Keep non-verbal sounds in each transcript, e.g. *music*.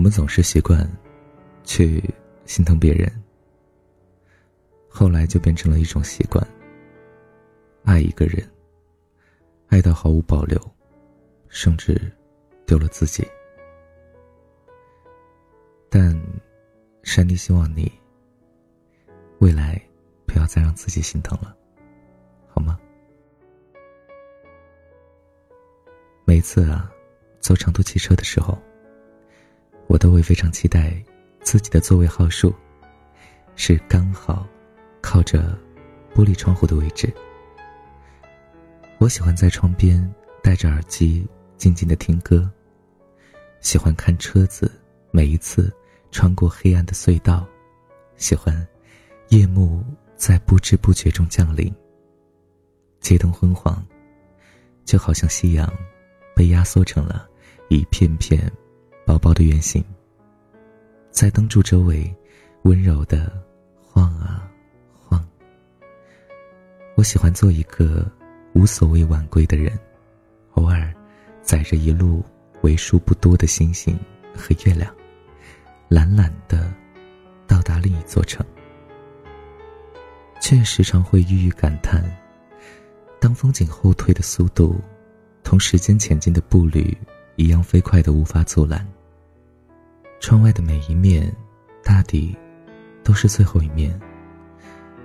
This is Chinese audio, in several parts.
我们总是习惯去心疼别人，后来就变成了一种习惯。爱一个人，爱到毫无保留，甚至丢了自己。但山迪希望你未来不要再让自己心疼了，好吗？每次啊，坐长途汽车的时候，我都会非常期待自己的座位号数是刚好靠着玻璃窗户的位置。我喜欢在窗边戴着耳机静静的听歌。喜欢看车子每一次穿过黑暗的隧道，喜欢夜幕在不知不觉中降临。街灯昏黄，就好像夕阳被压缩成了一片片薄薄的圆形，在灯柱周围温柔的晃啊晃。我喜欢做一个。无所谓晚归的人，偶尔载着一路为数不多的星星和月亮，懒懒的到达另一座城，却时常会郁郁感叹：当风景后退的速度同时间前进的步履一样飞快的无法阻拦，窗外的每一面大抵都是最后一面，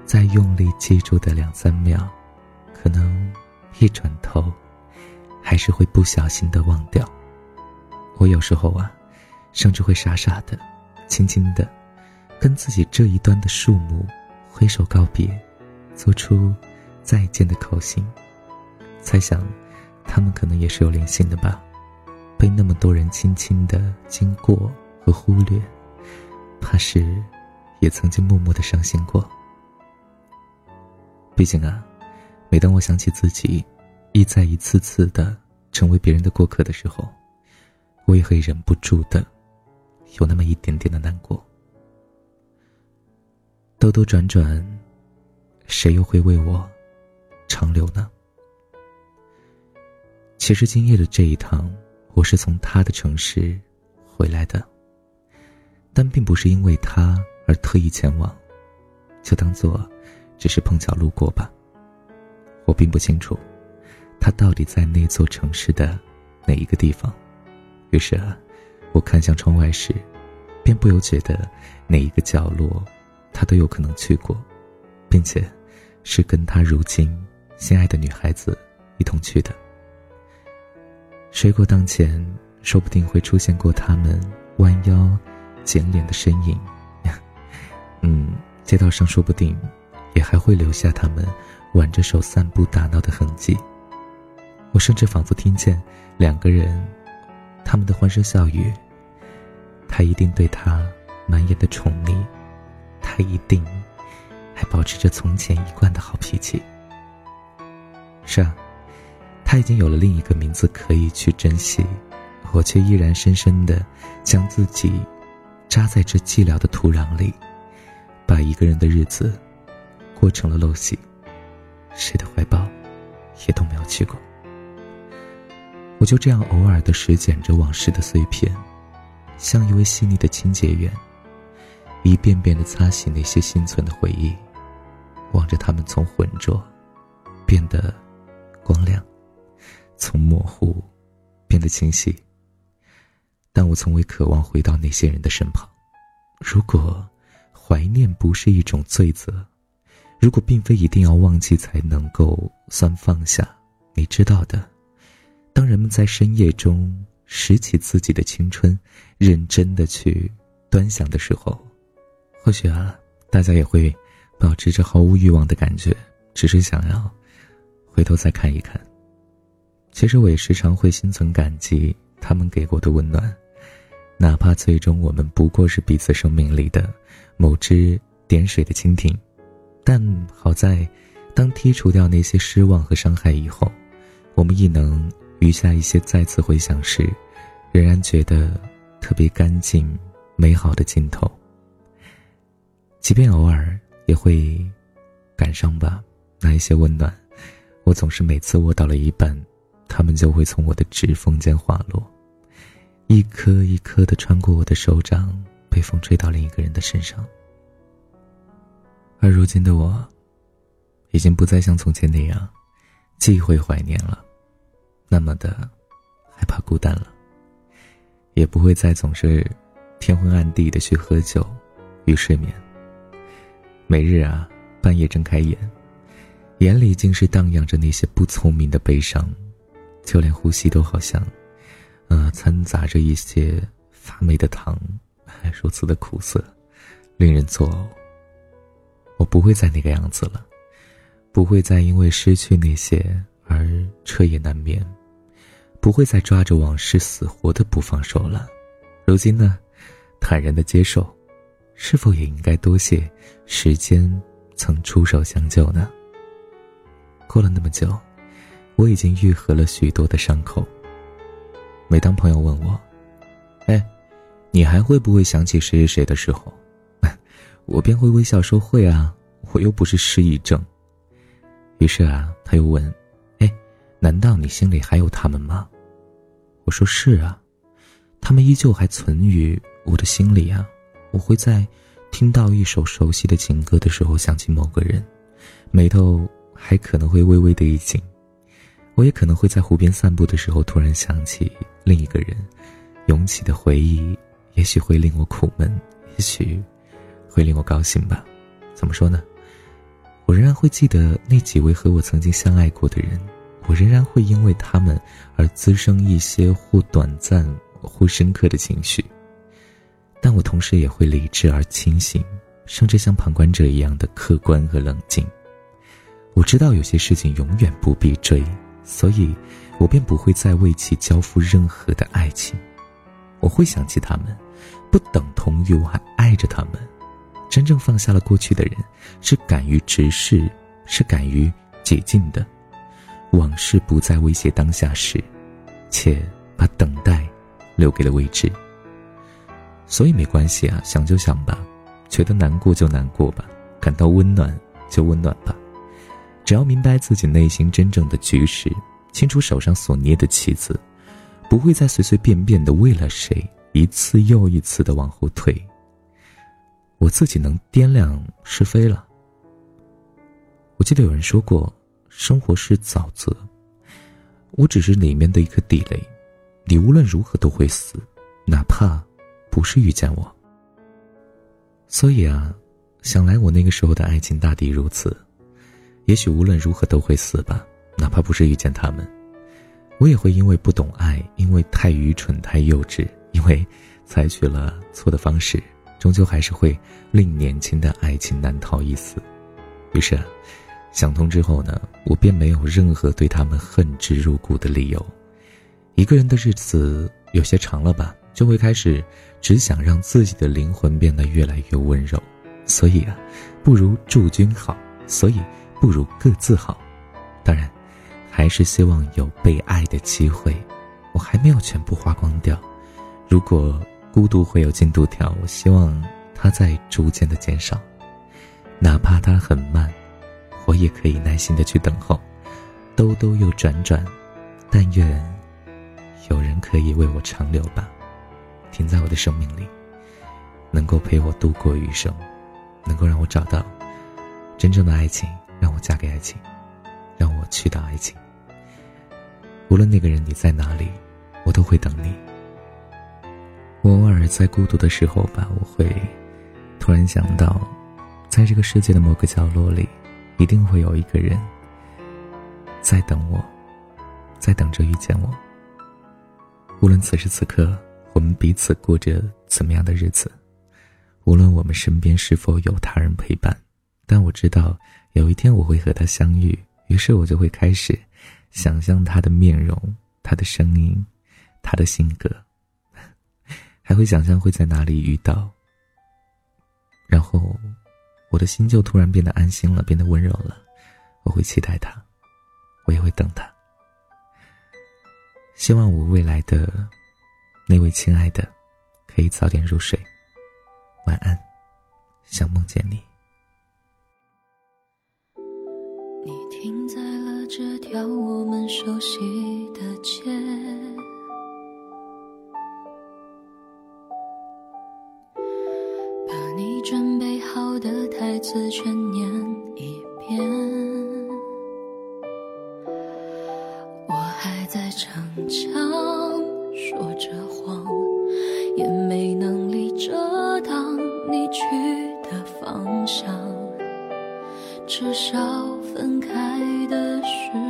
在用力记住的两三秒。可能一转头，还是会不小心的忘掉。我有时候啊，甚至会傻傻的、轻轻的，跟自己这一端的树木挥手告别，做出再见的口型。猜想，他们可能也是有灵性的吧，被那么多人轻轻的经过和忽略，怕是也曾经默默的伤心过。毕竟啊。每当我想起自己，一再一次次的成为别人的过客的时候，我也会忍不住的，有那么一点点的难过。兜兜转转，谁又会为我长留呢？其实今夜的这一趟，我是从他的城市回来的，但并不是因为他而特意前往，就当做只是碰巧路过吧。我并不清楚，他到底在那座城市的哪一个地方。于是啊，我看向窗外时，便不由觉得哪一个角落，他都有可能去过，并且是跟他如今心爱的女孩子一同去的。水果档前，说不定会出现过他们弯腰捡脸的身影。*laughs* 嗯，街道上说不定也还会留下他们。挽着手散步打闹的痕迹，我甚至仿佛听见两个人他们的欢声笑语。他一定对他满眼的宠溺，他一定还保持着从前一贯的好脾气。是啊，他已经有了另一个名字可以去珍惜，我却依然深深的将自己扎在这寂寥的土壤里，把一个人的日子过成了陋习。谁的怀抱，也都没有去过。我就这样偶尔的拾捡着往事的碎片，像一位细腻的清洁员，一遍遍的擦洗那些心存的回忆，望着他们从浑浊变得光亮，从模糊变得清晰。但我从未渴望回到那些人的身旁。如果怀念不是一种罪责。如果并非一定要忘记才能够算放下，你知道的，当人们在深夜中拾起自己的青春，认真的去端详的时候，或许啊，大家也会保持着毫无欲望的感觉，只是想要回头再看一看。其实我也时常会心存感激他们给过的温暖，哪怕最终我们不过是彼此生命里的某只点水的蜻蜓。但好在，当剔除掉那些失望和伤害以后，我们亦能余下一些再次回想时，仍然觉得特别干净、美好的镜头。即便偶尔也会感伤吧，那一些温暖，我总是每次握到了一半，它们就会从我的指缝间滑落，一颗一颗的穿过我的手掌，被风吹到另一个人的身上。而如今的我，已经不再像从前那样，既会怀念了，那么的害怕孤单了，也不会再总是天昏暗地的去喝酒与睡眠。每日啊，半夜睁开眼，眼里竟是荡漾着那些不聪明的悲伤，就连呼吸都好像。呃，掺杂着一些发霉的糖，*laughs* 如此的苦涩，令人作呕。我不会再那个样子了，不会再因为失去那些而彻夜难眠，不会再抓着往事死活的不放手了。如今呢，坦然的接受，是否也应该多谢时间曾出手相救呢？过了那么久，我已经愈合了许多的伤口。每当朋友问我：“哎，你还会不会想起谁谁谁的时候？” *laughs* 我便会微笑说：“会啊，我又不是失忆症。”于是啊，他又问：“哎，难道你心里还有他们吗？”我说：“是啊，他们依旧还存于我的心里啊。我会在听到一首熟悉的情歌的时候想起某个人，眉头还可能会微微的一紧。我也可能会在湖边散步的时候突然想起。”另一个人，涌起的回忆，也许会令我苦闷，也许会令我高兴吧。怎么说呢？我仍然会记得那几位和我曾经相爱过的人，我仍然会因为他们而滋生一些或短暂或深刻的情绪。但我同时也会理智而清醒，甚至像旁观者一样的客观和冷静。我知道有些事情永远不必追，所以。我便不会再为其交付任何的爱情，我会想起他们，不等同于我还爱着他们。真正放下了过去的人，是敢于直视，是敢于解禁的。往事不再威胁当下时，且把等待留给了未知。所以没关系啊，想就想吧，觉得难过就难过吧，感到温暖就温暖吧，只要明白自己内心真正的局势。清楚手上所捏的棋子，不会再随随便便的为了谁一次又一次的往后退。我自己能掂量是非了。我记得有人说过，生活是沼泽，我只是里面的一颗地雷，你无论如何都会死，哪怕不是遇见我。所以啊，想来我那个时候的爱情大抵如此，也许无论如何都会死吧。哪怕不是遇见他们，我也会因为不懂爱，因为太愚蠢、太幼稚，因为采取了错的方式，终究还是会令年轻的爱情难逃一死。于是，啊想通之后呢，我便没有任何对他们恨之入骨的理由。一个人的日子有些长了吧，就会开始只想让自己的灵魂变得越来越温柔。所以啊，不如祝君好，所以不如各自好。当然。还是希望有被爱的机会，我还没有全部花光掉。如果孤独会有进度条，我希望它在逐渐的减少，哪怕它很慢，我也可以耐心的去等候。兜兜又转转，但愿有人可以为我长留吧，停在我的生命里，能够陪我度过余生，能够让我找到真正的爱情，让我嫁给爱情，让我去到爱情。无论那个人你在哪里，我都会等你。我偶尔在孤独的时候吧，我会突然想到，在这个世界的某个角落里，一定会有一个人在等我，在等着遇见我。无论此时此刻我们彼此过着怎么样的日子，无论我们身边是否有他人陪伴，但我知道有一天我会和他相遇，于是我就会开始。想象他的面容，他的声音，他的性格，*laughs* 还会想象会在哪里遇到。然后，我的心就突然变得安心了，变得温柔了。我会期待他，我也会等他。希望我未来的那位亲爱的，可以早点入睡。晚安，想梦见你。到我们熟悉的街把你准备好的台词全念一遍我还在逞强说着谎也没能力遮挡你去的方向至少分开的时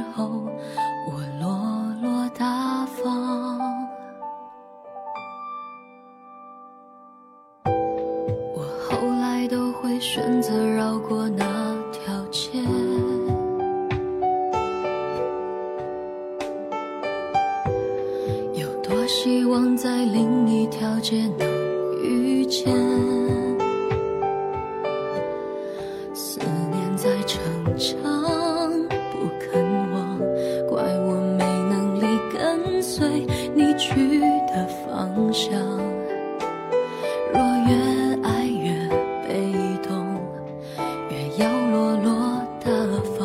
望在另一条街能遇见。思念在逞强，不肯忘，怪我没能力跟随你去的方向。若越爱越被动，越要落落大方。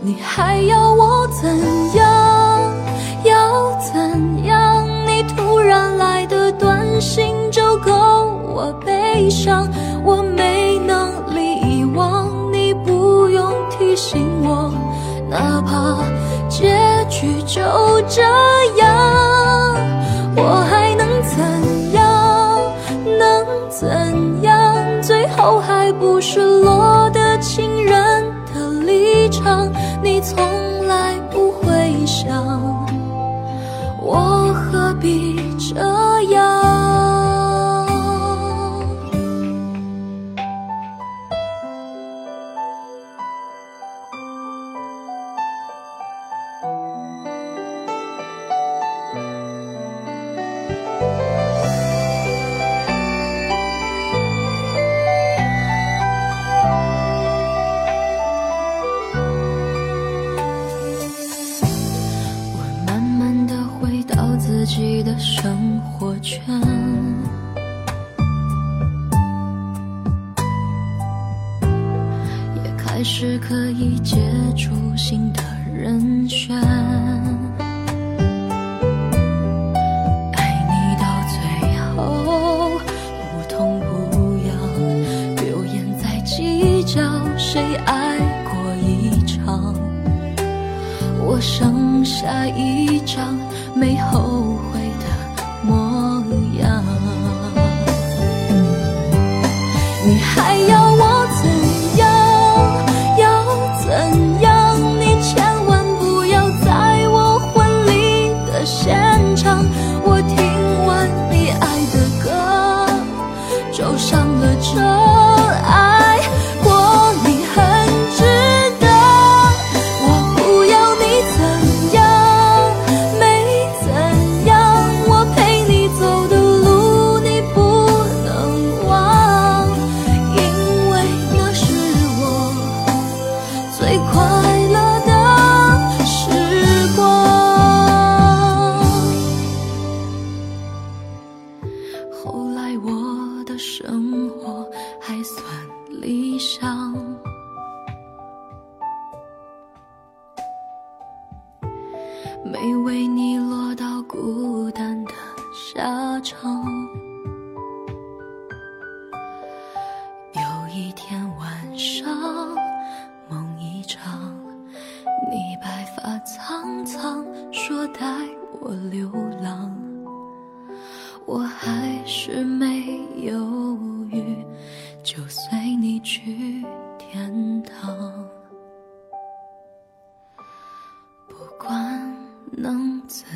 你还要我怎样？悲伤，我没能力遗忘，你不用提醒我，哪怕结局就这样，我还能怎样？能怎样？最后还不是落得情人的立场，你从来不会想，谁爱过一场。我剩下一张没后你白发苍苍，说带我流浪，我还是没犹豫，就随你去天堂。不管能怎